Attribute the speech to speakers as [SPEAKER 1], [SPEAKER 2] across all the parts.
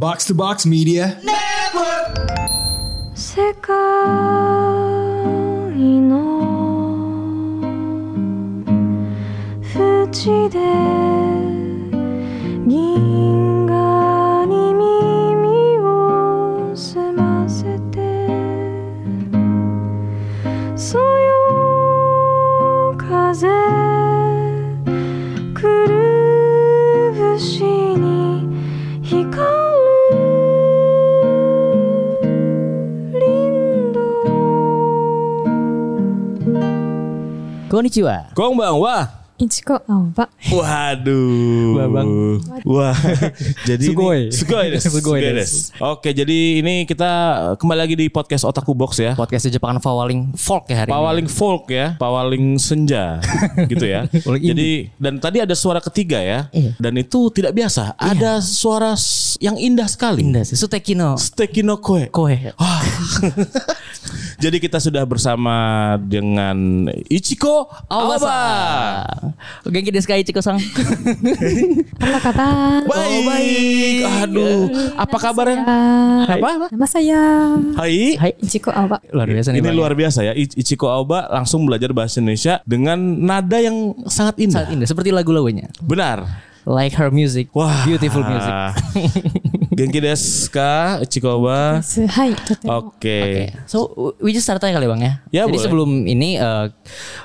[SPEAKER 1] Box to Box Media.
[SPEAKER 2] 世界の淵で
[SPEAKER 3] Konnichiwa.
[SPEAKER 4] Konbanwa.
[SPEAKER 2] Ichiko oh, Aoba.
[SPEAKER 4] Waduh.
[SPEAKER 3] Babang.
[SPEAKER 4] Wah. jadi
[SPEAKER 3] sugoi.
[SPEAKER 4] Ini, sugoi des.
[SPEAKER 3] sugoi
[SPEAKER 4] desu. Oke, jadi ini kita kembali lagi di podcast Otaku Box ya.
[SPEAKER 3] Podcast Jepangan Fawaling Folk ya hari
[SPEAKER 4] Pawaling ini. Folk ya, Pawaling Senja gitu ya. jadi dan tadi ada suara ketiga ya.
[SPEAKER 3] Iya.
[SPEAKER 4] Dan itu tidak biasa. Iya. Ada suara yang indah sekali.
[SPEAKER 3] Indah sih. Sutekino.
[SPEAKER 4] Sutekino koe.
[SPEAKER 3] Koe.
[SPEAKER 4] Jadi kita sudah bersama dengan Ichiko Aoba.
[SPEAKER 3] Genki desu ka Ichiko-san?
[SPEAKER 2] Apa kabar?
[SPEAKER 4] Baik.
[SPEAKER 3] baik.
[SPEAKER 4] Aduh, apa?
[SPEAKER 2] Hai.
[SPEAKER 4] Apa, apa?
[SPEAKER 2] Nama saya
[SPEAKER 4] Hai.
[SPEAKER 3] Hai.
[SPEAKER 2] Ichiko Aoba.
[SPEAKER 3] Luar biasa nih.
[SPEAKER 4] Ini
[SPEAKER 3] Bang,
[SPEAKER 4] luar
[SPEAKER 3] ya.
[SPEAKER 4] biasa ya. Ichiko Aoba langsung belajar bahasa Indonesia dengan nada yang sangat indah.
[SPEAKER 3] Sangat indah seperti lagu-lagunya.
[SPEAKER 4] Benar.
[SPEAKER 3] Like her music.
[SPEAKER 4] Wah.
[SPEAKER 3] Beautiful music.
[SPEAKER 4] Genki desu ka
[SPEAKER 2] Hai.
[SPEAKER 4] Oke.
[SPEAKER 3] So we just start aja kali Bang ya.
[SPEAKER 4] ya
[SPEAKER 3] Jadi
[SPEAKER 4] boleh.
[SPEAKER 3] sebelum ini uh,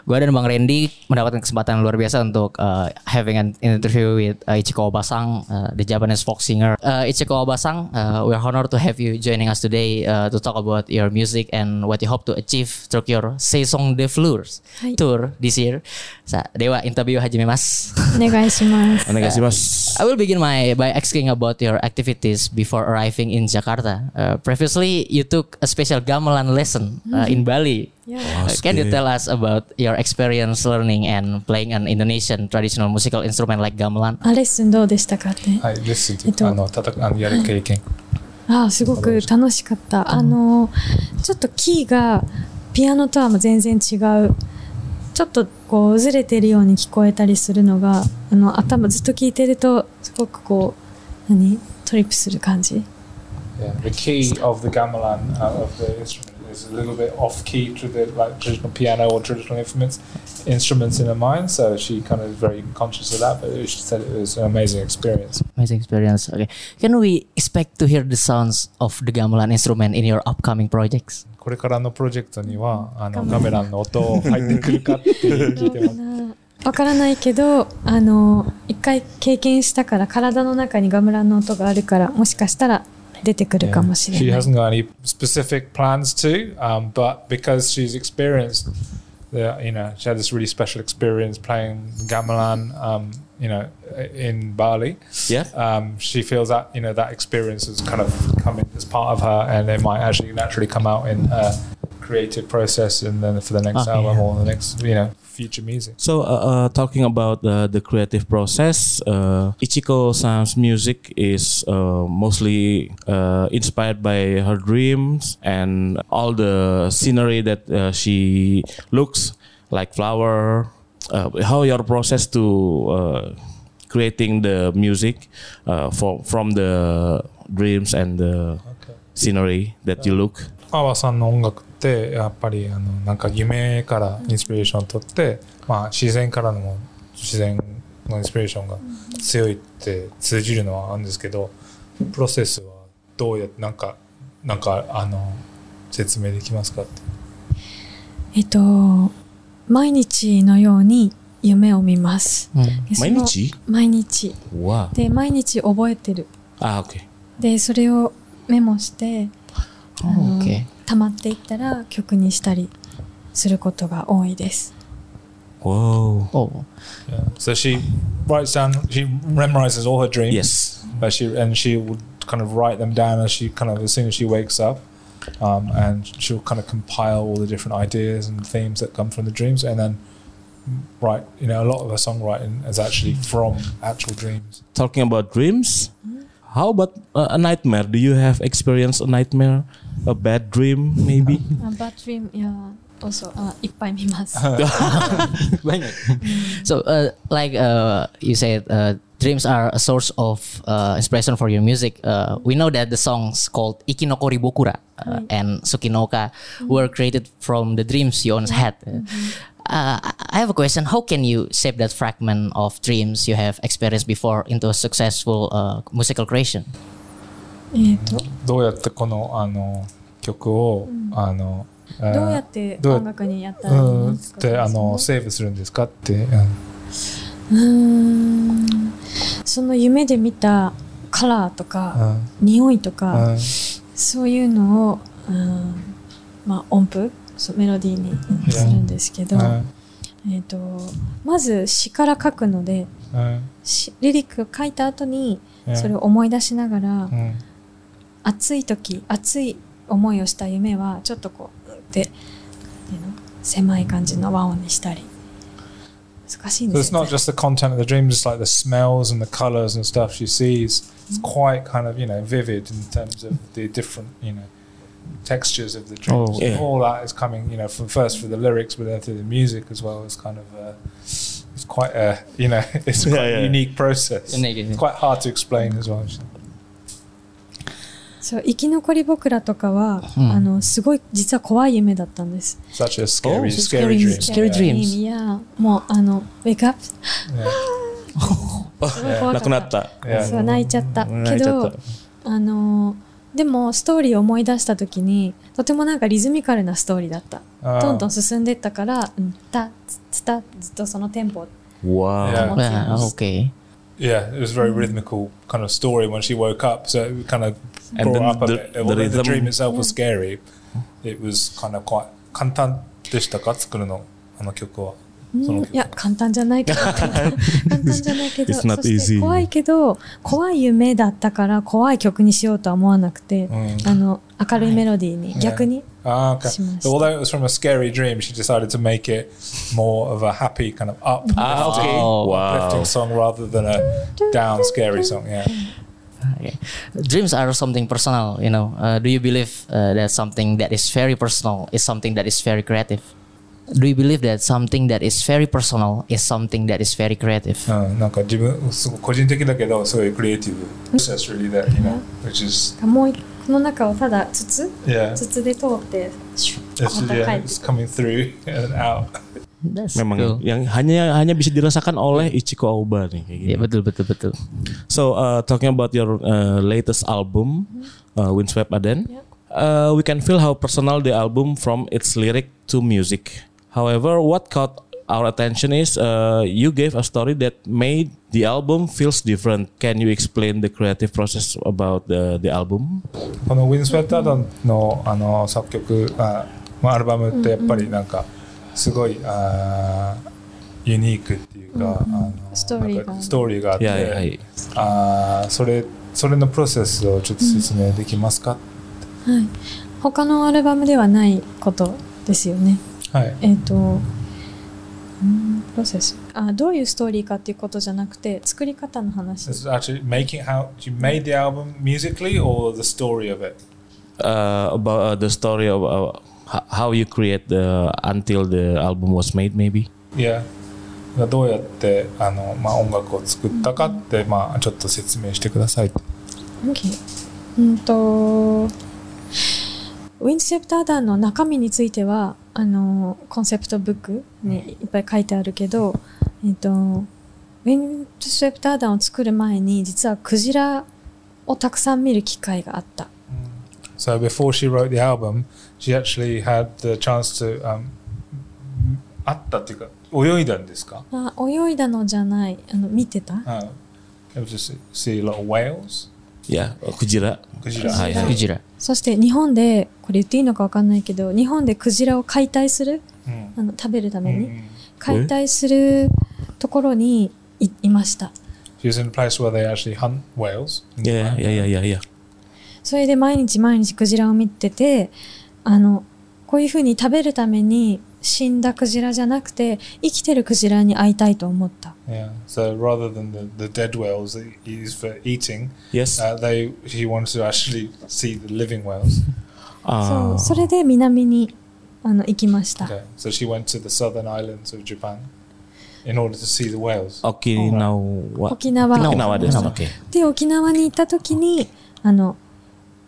[SPEAKER 3] gua dan Bang Randy mendapatkan kesempatan luar biasa untuk uh, having an interview with uh, Ichikoba Sang, uh, the Japanese folk singer. Uh, Ichikoba Sang, uh, we are honored to have you joining us today uh, to talk about your music and what you hope to achieve through your Saison de Fleurs
[SPEAKER 2] Hai.
[SPEAKER 3] tour this year. Sa Dewa interview Hajime Mas.
[SPEAKER 2] Onegaishimasu.
[SPEAKER 4] Onegaishimasu.
[SPEAKER 3] Uh, I will begin my by asking about your activities before arriving in Jakarta. Uh, previously, you took a special gamelan lesson uh, in Bali.
[SPEAKER 2] Yeah.
[SPEAKER 3] Uh, can you tell us about your experience learning and playing an Indonesian traditional musical instrument like gamelan?
[SPEAKER 2] あ、レッスンどうでしたかって。
[SPEAKER 5] はい、レッスンって
[SPEAKER 2] えっと
[SPEAKER 5] あの、たたあのやる経験。
[SPEAKER 2] あ、すごく楽しかった。あの、ちょっとキーがピアノとはもう全然違う。ちょっとこうずれてるように聞こえたりするのが、あの頭ずっと聞いてるとすごくこう何 トリップする感じ。
[SPEAKER 5] Yeah, the key of the gamelan uh, of the instrument is a little bit off key to the like traditional piano or traditional instruments instruments in her mind. So she kind of is very conscious of that. But she said it was an amazing experience.
[SPEAKER 3] Amazing experience. Okay, can we expect to hear the sounds of the gamelan instrument in your upcoming projects?
[SPEAKER 5] これからのプロジェクトにはあのガメランの音入ってくるかって聞いてます。
[SPEAKER 2] わからないけど、あの、一回経験したから体の中にガムランの音があるから、もしかしたら出てくるかもし
[SPEAKER 5] She
[SPEAKER 2] れない。
[SPEAKER 5] hasn't got any specific plans to, um, but because she's experienced, the you know, she had this really special experience playing gamelan, um, you know, in Bali.
[SPEAKER 4] Yeah.
[SPEAKER 5] Um, she feels that you know that experience is kind of coming as part of her, and it might actually naturally come out in her creative process, and then for the next
[SPEAKER 3] Okay.
[SPEAKER 5] album or the next, you know, future music.
[SPEAKER 4] So uh, uh, talking about uh, the creative process, uh, Ichiko Sam's music is uh, mostly uh, inspired by her dreams and all the scenery that uh, she looks like flower. Uh, how your process to uh, creating the music uh, for, from the dreams and the scenery that you look.
[SPEAKER 5] 阿波さんの音楽 ってやっぱりあのなんか夢からインスピレーションを取って、まあ、自然からのも自然のインスピレーションが強いって通じるのはあるんですけどプロセスはどうやってなんかなんかあの説明できますかって
[SPEAKER 2] えっと、毎日のように夢を見ます。でその
[SPEAKER 4] 毎日？
[SPEAKER 2] 毎日。で、毎日覚えてる。
[SPEAKER 4] Ah, okay.
[SPEAKER 2] で、それをメモして、あの
[SPEAKER 3] Okay.
[SPEAKER 2] 溜まっていったら曲にしたりすることが多いです。
[SPEAKER 4] Whoa.
[SPEAKER 3] Oh,
[SPEAKER 5] Yeah. So she writes down, she memorizes all her dreams.
[SPEAKER 4] Yes.
[SPEAKER 5] But she and she would kind of write them down as she kind of as soon as she wakes up, um, and she'll kind of compile all the different ideas and themes that come from the dreams, and then write. You know, a lot of her songwriting is actually from actual dreams.
[SPEAKER 4] talking about dreams How about uh, a nightmare? Do you have experienced a nightmare, a bad dream maybe?
[SPEAKER 2] A bad dream, yeah. Also, uh, ippai.
[SPEAKER 3] Banyak. Mm. so, uh, like uh, you said, uh, dreams are a source of uh, inspiration for your music. Uh, we know that the songs called "Ikinokori Bokura" uh, right. and Sukinoka mm -hmm. were created from the dreams you once had. Mm -hmm. Uh, I have a question. How can you shape that fragment of dreams you have experienced before into a successful uh, musical creation?
[SPEAKER 2] えっ、と
[SPEAKER 5] どうやってこのあの曲を、あのえー
[SPEAKER 2] どうやって音楽にやったらいい
[SPEAKER 5] うんっ
[SPEAKER 2] ですか
[SPEAKER 5] てあのセーブするんですかって、うん
[SPEAKER 2] うーんその夢で見たカラーとか、匂いとか、
[SPEAKER 5] うん
[SPEAKER 2] そういうのを、うんまあ、音符メロディーにするんですけど、
[SPEAKER 5] うん
[SPEAKER 2] えー、とまず詩から書くので
[SPEAKER 5] うん
[SPEAKER 2] 詩リリックを書いた後に
[SPEAKER 5] うん
[SPEAKER 2] それを思い出しながら、
[SPEAKER 5] うん
[SPEAKER 2] 暑い時暑い思いをした夢はちょっとこううんって狭い感じの和音にしたり難しいん
[SPEAKER 5] So
[SPEAKER 2] で
[SPEAKER 5] it's
[SPEAKER 2] すよ
[SPEAKER 5] not just the content of the dream, just like the smells and the colors and stuff she sees. It's quite kind of, you know, vivid in terms of the different, you know, textures of the dreams.
[SPEAKER 4] Oh, yeah.
[SPEAKER 5] All that is coming, you know, from first through the lyrics, but then through the music as well. It's kind of, uh, it's quite a, you know, it's quite
[SPEAKER 4] Yeah,
[SPEAKER 5] a
[SPEAKER 4] yeah.
[SPEAKER 5] unique process.
[SPEAKER 3] Unique.
[SPEAKER 5] It's quite hard to explain as well.
[SPEAKER 2] そう生き残り僕らとかは、
[SPEAKER 3] うん
[SPEAKER 2] あのすごい実は怖い夢だったんです
[SPEAKER 5] Such a scary,
[SPEAKER 3] Oh,
[SPEAKER 5] scary dream.
[SPEAKER 3] scary
[SPEAKER 5] yeah.
[SPEAKER 3] dream.
[SPEAKER 2] いやもうあのウェイクアップ
[SPEAKER 5] Yeah.
[SPEAKER 2] すごい怖か
[SPEAKER 4] なくなった。
[SPEAKER 5] Yeah.
[SPEAKER 2] そう泣いちゃった
[SPEAKER 4] うん
[SPEAKER 2] けどあのでもストーリーを思い出した時にとてもなんかリズミカルなストーリーだったどんどん進んでったから「うんたつつた」ずっとそのテンポ
[SPEAKER 4] Wow.
[SPEAKER 5] Yeah.
[SPEAKER 3] Yeah, okay.
[SPEAKER 5] Yeah, it was a very rhythmical kind of story when she woke up. So it kind of
[SPEAKER 4] And
[SPEAKER 5] brought up a
[SPEAKER 4] the-
[SPEAKER 5] bit.
[SPEAKER 4] the
[SPEAKER 5] Although the,
[SPEAKER 4] rhythm-
[SPEAKER 5] dream itself was scary, it was kind of quite 簡単でしたか作るのあの曲は。その
[SPEAKER 2] いや簡単じゃないけど簡単じゃないけどそして.怖いけど怖い夢だったから怖い曲にしようとは思わなくて、
[SPEAKER 5] うん
[SPEAKER 2] あの明るいメロディーに逆に
[SPEAKER 5] Ah, okay.
[SPEAKER 2] しました
[SPEAKER 5] So although it was from a scary dream, she decided to make it more of a happy kind of uplifting,
[SPEAKER 4] Ah, okay.
[SPEAKER 3] Oh,
[SPEAKER 4] wow.
[SPEAKER 5] uplifting song rather than a down scary song. Yeah.
[SPEAKER 3] Okay. Dreams are something personal, you know. Uh, do you believe uh, that something that is very personal is something that is very creative? Do you believe that something that is very personal is something that is very creative?
[SPEAKER 5] うん、なんか自分すごい個人的だけどすごいクリエイティブ。That's really that, you know, which is
[SPEAKER 2] もう一この中をただ筒
[SPEAKER 5] yeah.
[SPEAKER 2] 筒で通ってシュッ
[SPEAKER 5] It's,
[SPEAKER 2] また
[SPEAKER 5] yeah,
[SPEAKER 2] 帰って
[SPEAKER 5] it's coming through and out.
[SPEAKER 3] That's
[SPEAKER 4] Memang
[SPEAKER 3] cool.
[SPEAKER 4] yang hanya hanya bisa dirasakan oleh Ichiko Aoba nih kayak gini.
[SPEAKER 3] Ya betul betul betul.
[SPEAKER 4] So uh, talking about your uh, latest album, uh, Windswept Aden,
[SPEAKER 2] Yeah.
[SPEAKER 4] uh, we can feel how personal the album from its lyric to music. However, what caught our attention is uh, you gave a story that made the album feels different. Can you explain the creative process about the the album?
[SPEAKER 5] このウィンスウェットアダンのあの作曲あ、まあ、アルバムってやっぱりなんかすごい、あーユニークっていうか、あの
[SPEAKER 2] ストーリーが
[SPEAKER 5] ストーリーがあって、
[SPEAKER 4] いやいやはい
[SPEAKER 5] あーそれそれのプロセスをちょっと説明できますか、
[SPEAKER 2] はい、他のアルバムではないことですよね
[SPEAKER 5] はい。
[SPEAKER 2] えっ、とうんプロセスあどういうストーリーかっていうことじゃなくて作り方の話
[SPEAKER 5] This is actually making how you made the album musically or the story of it.
[SPEAKER 4] Uh, about uh, the story of uh, ho- how you create the until the album was made, maybe.
[SPEAKER 5] Yeah. どうやってあの、まあ、音楽を作ったかって、まあ、ちょっと説明してください。
[SPEAKER 2] OK うんとウィンセプターダンの中身についてはあのコンセプトブックにいっぱい書いてあるけど、えっと、ウィンセプターダンを作る前に実はクジラをたくさん見る機会があった。
[SPEAKER 5] So before she wrote the album, she actually had the chance to、um, あったっていうか泳いだんですか、
[SPEAKER 2] あ泳いだのじゃない。あの見てた
[SPEAKER 5] ？Uh, It was just see a lot of whales.
[SPEAKER 4] Ya, kujira.
[SPEAKER 5] クジラ。
[SPEAKER 4] はいはい
[SPEAKER 3] クジラ。
[SPEAKER 2] そして日本でこれ言っていいのか分かんないけど日本でクジラを解体する
[SPEAKER 5] うん
[SPEAKER 2] あの食べるために
[SPEAKER 5] うん
[SPEAKER 2] 解体するところにいいました
[SPEAKER 5] She was in a place where they actually hunt whales.
[SPEAKER 4] Ya, ya, ya, ya, ya.
[SPEAKER 2] それで毎日毎日クジラを見ててあのこういうふうに食べるために死んだクジラじゃなくて生きてるクジラに会いたいと思った
[SPEAKER 5] Yeah. So rather than the, the dead whales that he used for eating,
[SPEAKER 4] Yes.
[SPEAKER 5] uh, they she wanted to actually see the living whales.
[SPEAKER 2] そ
[SPEAKER 4] Ah.
[SPEAKER 2] うそれで南にあの行きました
[SPEAKER 5] Okay. So she went to the southern islands of Japan. in order to see the whales.
[SPEAKER 4] Okinawa.
[SPEAKER 2] 沖縄
[SPEAKER 4] Okinawa です。Okay.
[SPEAKER 2] で沖縄に行った時にあの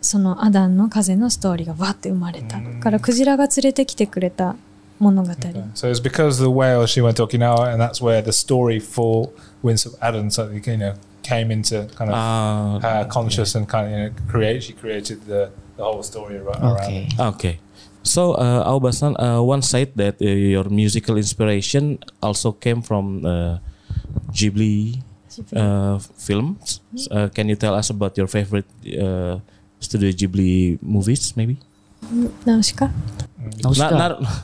[SPEAKER 2] そのアダンの風のストーリーがわって生まれたからクジラが連れてきてくれた Monogatari. Okay.
[SPEAKER 5] So it's because of the whale she went to Okinawa, and that's where the story for Winds of Adam, you know, came into kind of
[SPEAKER 4] uh,
[SPEAKER 5] her conscious and kind of you know, create. She created the, the whole story around.
[SPEAKER 3] Okay.
[SPEAKER 4] Okay. So, uh, Aubasan, uh, one said that uh, your musical inspiration also came from uh, Ghibli, Ghibli. Uh, films. Mm. can you tell us about your favorite uh, Studio Ghibli movies, maybe?
[SPEAKER 3] Nausicaa. Nausicaa.
[SPEAKER 2] Mm.
[SPEAKER 5] Na- na-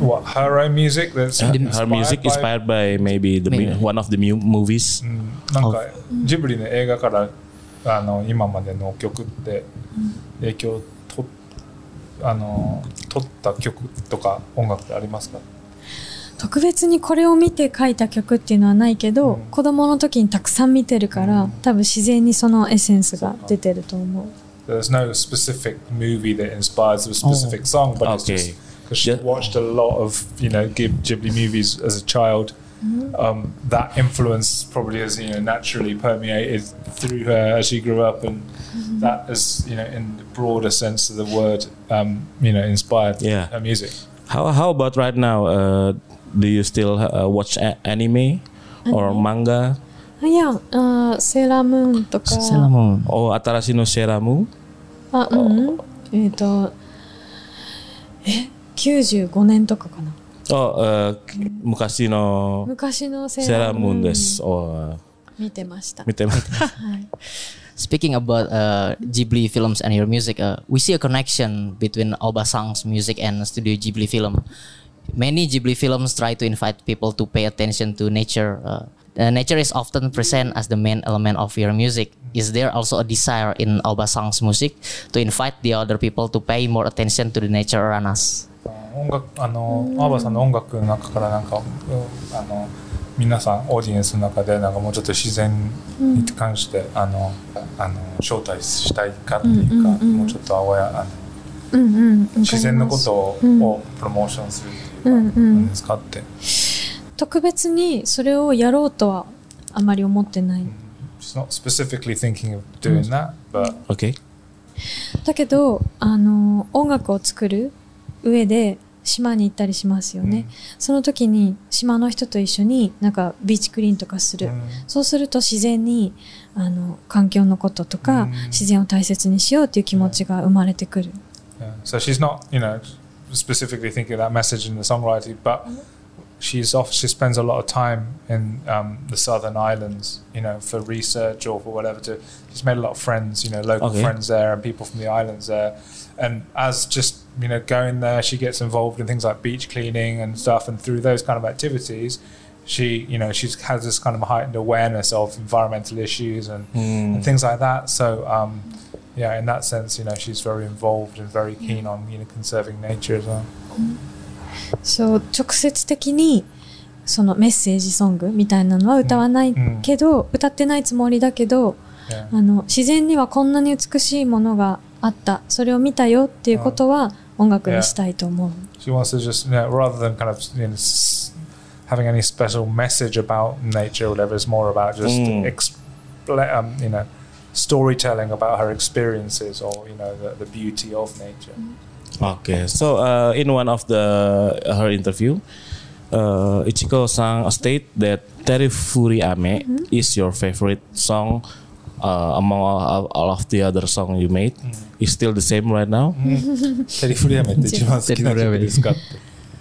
[SPEAKER 5] what her music? That's
[SPEAKER 4] her
[SPEAKER 5] inspired
[SPEAKER 4] music
[SPEAKER 5] by-
[SPEAKER 4] inspired by maybe the
[SPEAKER 3] Maybe.
[SPEAKER 4] one of the mu- movies.
[SPEAKER 5] うんなんかジブリの映画からあの今までの曲って影響をとあの取った曲とか音楽ってありますか
[SPEAKER 2] 特別にこれを見て書いた曲っていうのはないけど、
[SPEAKER 5] うん
[SPEAKER 2] 子供の時にたくさん見てるから、多分自然にそのエッセンスが出てると思う
[SPEAKER 5] There's no specific movie that inspires a specific song, but it's just because
[SPEAKER 4] yeah.
[SPEAKER 5] she watched a lot of you know Ghibli movies as a child. Mm-hmm. Um, that influence probably has you know naturally permeated through her as she grew up, and mm-hmm. that is you know in the broader sense of the word, um, you know, inspired
[SPEAKER 4] yeah.
[SPEAKER 5] her music.
[SPEAKER 4] How how about right now? Uh, do you still uh, watch a- anime or manga?
[SPEAKER 2] Oh, yeah, uh, Sailor Moon とか。
[SPEAKER 3] Sailor Moon.
[SPEAKER 4] Oh, no Sailor Moon? Ah, mm-hmm.
[SPEAKER 2] eh, あ、うん。えっと、え、95年とかかな
[SPEAKER 4] Oh, uh, Mukashi no
[SPEAKER 2] 昔のセー
[SPEAKER 4] Sailor
[SPEAKER 2] ラームー
[SPEAKER 4] Moon
[SPEAKER 2] ン
[SPEAKER 4] です。Oh,
[SPEAKER 2] 見てました、
[SPEAKER 4] 見てます。
[SPEAKER 2] はい
[SPEAKER 3] Speaking about uh, Ghibli films and your music, uh, we see a connection between Aoba-san's music and Studio Ghibli film. Many Ghibli films try to invite people to pay attention to nature. Uh, uh, nature is often present as the main element of your music. Is there also a desire in Aoba-san's music to invite the other people to pay more attention to the nature around us?
[SPEAKER 5] 音楽あのアーバーさんの音楽の中からなんか、うんあの皆さんオーディエンスの中でなんかもうちょっと自然に関して、あのあの招待したいかっていうか、
[SPEAKER 2] うんうんうん。
[SPEAKER 5] もうちょっとあわやあの
[SPEAKER 2] うんうん。
[SPEAKER 5] 自然のことを,、
[SPEAKER 2] うん。
[SPEAKER 5] プロモーションするっていうか、
[SPEAKER 2] うんうん
[SPEAKER 5] ですかって、
[SPEAKER 2] 特別にそれをやろうとはあまり思ってない、
[SPEAKER 5] She's not specifically thinking of doing that, but
[SPEAKER 4] Okay.
[SPEAKER 2] だけどあの音楽を作る上で島に行ったりしますよね、その時に島の人と一緒になんかビーチクリーンとかする、
[SPEAKER 5] うん
[SPEAKER 2] そうすると自然にあの環境のこととか、
[SPEAKER 5] うん
[SPEAKER 2] 自然を大切にしようっていう気持ちが生まれてくる、
[SPEAKER 5] Yeah. So she's not, you know, specifically thinking of that message in the songwriting, but she's off. She spends a lot of time in um, the southern islands, you know, for research or for whatever. To she's made a lot of friends, you know, local
[SPEAKER 4] Okay.
[SPEAKER 5] friends there and people from the islands there. And as just you know going there, she gets involved in things like beach cleaning and stuff. And through those kind of activities, she, you know, she has this kind of heightened awareness of environmental issues and
[SPEAKER 4] Hmm.
[SPEAKER 5] and things like that. So, um, yeah, in that sense, you know, she's very involved and very keen on you know conserving nature as well.
[SPEAKER 2] そう直接的にそのメッセージソングみたいなのは歌わないけど、歌ってないつもりだけど
[SPEAKER 5] Yeah.
[SPEAKER 2] あの自然にはこんなに美しいものが あったそれを見たよっていうことは音楽にしたいと思う、
[SPEAKER 5] She wants to just, you know, rather than kind of you know, s- having any special message about nature or whatever, it's more about just
[SPEAKER 4] Mm.
[SPEAKER 5] expl- um, you know, storytelling about her experiences or you know the, the beauty of nature.
[SPEAKER 4] Okay, so uh, in one of the her interview, uh, Ichiko sang state that Terifuri Ame is your favorite song uh, among all, all of the other song you made. Is still the same right now?
[SPEAKER 5] テリフリアメって一番好きな曲ですか？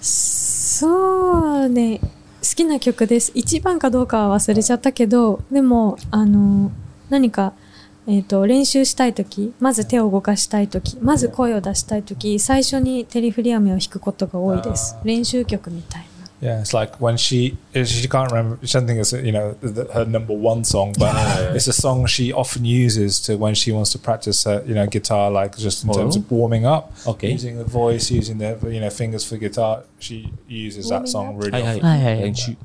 [SPEAKER 2] そうね。好きな曲です。一番かどうかは忘れちゃったけどでもあの何か、えー、と練習したい時まず手を動かしたい時まず声を出したい時最初にテリフリアメを弾くことが多いです。練習曲みたい
[SPEAKER 5] Yeah, it's like when she she can't remember. She doesn't think it's you know the, her number one song, but it's a song she often uses to when she wants to practice her you know guitar, like just in terms
[SPEAKER 4] Oh.
[SPEAKER 5] of warming up,
[SPEAKER 4] Okay.
[SPEAKER 5] using the voice, using the you know fingers for guitar. She uses that song
[SPEAKER 2] up?
[SPEAKER 5] really
[SPEAKER 4] Hi,
[SPEAKER 5] often.
[SPEAKER 4] hi.
[SPEAKER 3] Hi, hi.
[SPEAKER 4] Thank.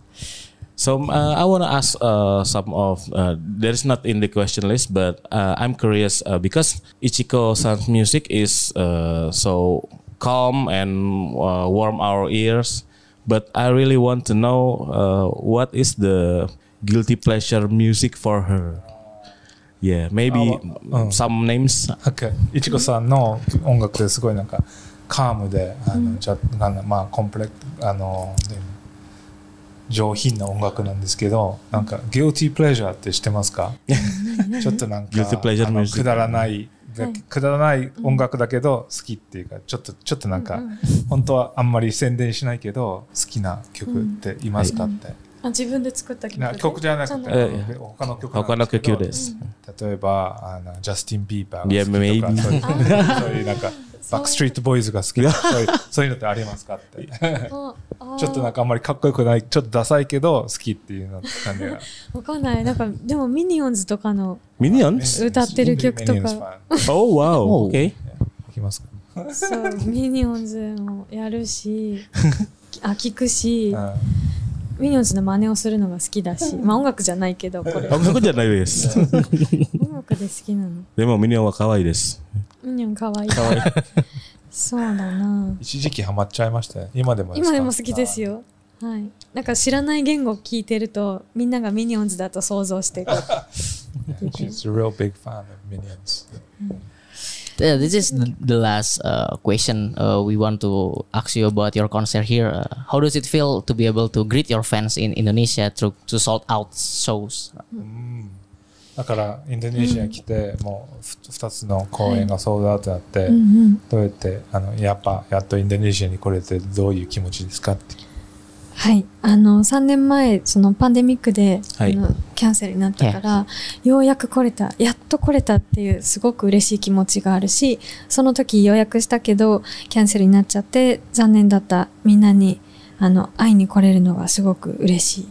[SPEAKER 4] So uh, I want to ask uh, some of uh, there is not in the question list, but uh, I'm curious uh, because Ichiko-san's music is uh, so calm and uh, warm our ears, but I really want to know uh, what is the guilty pleasure music for her. Yeah, maybe
[SPEAKER 5] Oh, uh.
[SPEAKER 4] some names.
[SPEAKER 5] なんかいちこさんの音楽ですごいなんかカームであの、ちょっとなんだまあコンプレあのね 上品な音楽なんですけどなんか guilty pleasure って知ってますか？ちょっとなんかくだらない、
[SPEAKER 2] はい。
[SPEAKER 5] くだらない音楽だけど好きっていうかちょっとちょっとなんか、本当はあんまり宣伝しないけど好きな曲っていますかって、
[SPEAKER 2] あ自分で作った曲
[SPEAKER 5] な曲じゃなくて、
[SPEAKER 4] ええ。
[SPEAKER 5] 他の曲
[SPEAKER 4] 他の曲
[SPEAKER 5] で。
[SPEAKER 4] ですす。
[SPEAKER 5] 例えばあのジャスティン・ビーバーが好きとかそういうなんかバックストリート・ボーイズが好きとかそういうそういうのってありますかってちょっとなんかあんまりかっこよくないちょっとダサいけど好きっていうの感じが
[SPEAKER 2] わかんないなんかでもミニオンズとかの
[SPEAKER 4] Minions?
[SPEAKER 2] 歌ってる曲とか
[SPEAKER 5] ァン
[SPEAKER 4] Oh wow.
[SPEAKER 3] Oh.
[SPEAKER 4] Okay.
[SPEAKER 5] いきますか
[SPEAKER 2] そうミニオンズもやるし あ聞くし
[SPEAKER 5] うん
[SPEAKER 2] ミニオンズの真似をするのが好きだし まあ音楽じゃないけどこれ
[SPEAKER 4] 音楽じゃないです。
[SPEAKER 2] 音楽で好きなの
[SPEAKER 4] でもミニオンは可愛いです。
[SPEAKER 2] ミニオンかわいいそうだな
[SPEAKER 5] 一時期ハマっちゃいましたね今でも
[SPEAKER 2] 今でも好きですよはいなんか知らない言語聞いてるとみんながミニオンズだと想像してこう
[SPEAKER 5] She's a real big fan of Minions
[SPEAKER 3] Uh, this is the, the last uh, question uh, we want to ask you about your concert here. Uh, how does it feel to be able to greet your fans in Indonesia through to sold out shows?
[SPEAKER 5] だからインドネシア来て、もうふ2つの公演がソードアウトになって、どうやってあのやっぱやっとインドネシアに来れてどういう気持ちですかって。
[SPEAKER 2] はい。あの、3年前、そのパンデミックで、
[SPEAKER 4] はい。
[SPEAKER 2] あのキャンセルになったから、ようやく来れた、やっと来れたっていう、すごく嬉しい気持ちがあるし、その時予約したけど、キャンセルになっちゃって、残念だったみんなに、あの、会いに来れるのがすごく嬉しい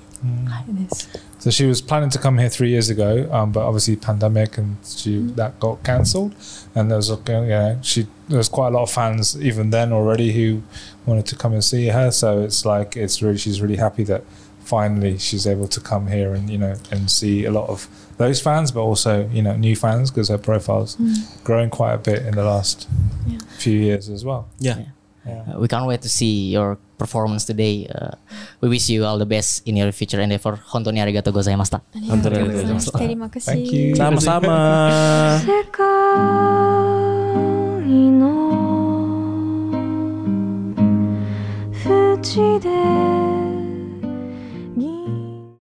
[SPEAKER 2] です。
[SPEAKER 5] So she was planning to come here three years ago, um, but obviously pandemic and she that got cancelled. And there was, you know, she there was quite a lot of fans even then already who wanted to come and see her. So it's like it's really she's really happy that finally she's able to come here and you know and see a lot of those fans, but also you know new fans because her profile's growing quite a bit in the last
[SPEAKER 2] Yeah.
[SPEAKER 5] few years as well.
[SPEAKER 4] Yeah.
[SPEAKER 5] Yeah.
[SPEAKER 3] Yeah. We can't wait to see your performance today. Uh, we wish you all the best in your future endeavor.
[SPEAKER 4] Hontoni arigato gozaimashita.
[SPEAKER 2] Hontoni arigato gozaimashita. Terima kasih.
[SPEAKER 5] Thank you.
[SPEAKER 4] Sama-sama.
[SPEAKER 2] Sekai no